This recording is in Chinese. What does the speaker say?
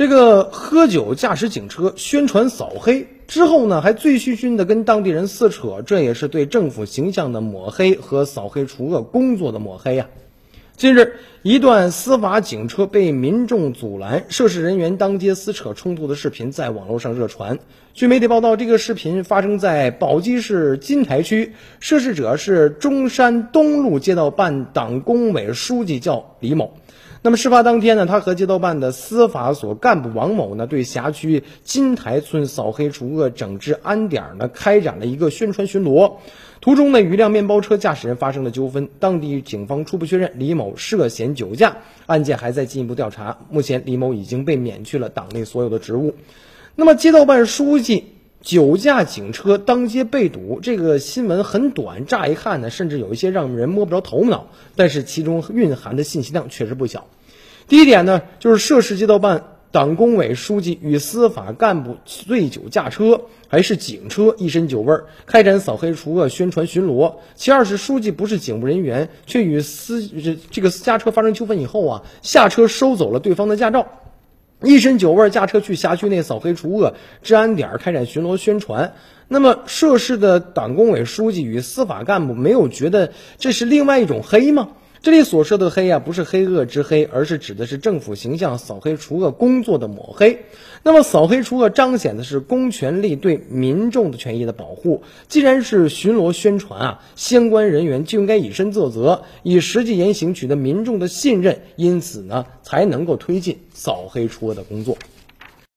这个喝酒驾驶警车，宣传扫黑之后呢，还醉醺醺的跟当地人撕扯，这也是对政府形象的抹黑和扫黑除恶工作的抹黑呀。近日，一段司法警车被民众阻拦，涉事人员当街撕扯冲突的视频在网络上热传。据媒体报道，这个视频发生在宝鸡市金台区，涉事者是中山东路街道办党工委书记，叫李某。那么事发当天呢，他和街道办的司法所干部王某呢，对辖区金台村扫黑除恶整治安点呢，开展了一个宣传巡逻。途中呢，与一辆面包车驾驶人发生了纠纷，当地警方初步确认李某涉嫌酒驾，案件还在进一步调查。目前，李某已经被免去了党内所有的职务。那么，街道办书记。酒驾警车当街被堵，这个新闻很短，乍一看呢，甚至有一些让人摸不着头脑。但是其中蕴含的信息量确实不小。第一点呢，就是涉事街道办党工委书记与司法干部醉酒驾车，还是警车，一身酒味儿，开展扫黑除恶宣传巡逻。其二是书记不是警务人员，却与司这这个私家车发生纠纷以后啊，下车收走了对方的驾照。一身酒味儿驾车去辖区内扫黑除恶、治安点开展巡逻宣传。那么涉事的党工委书记与司法干部没有觉得这是另外一种黑吗？这里所说的黑啊，不是黑恶之黑，而是指的是政府形象扫黑除恶工作的抹黑。那么扫黑除恶彰显的是公权力对民众的权益的保护。既然是巡逻宣传啊，相关人员就应该以身作则，以实际言行取得民众的信任，因此呢，才能够推进扫黑除恶的工作。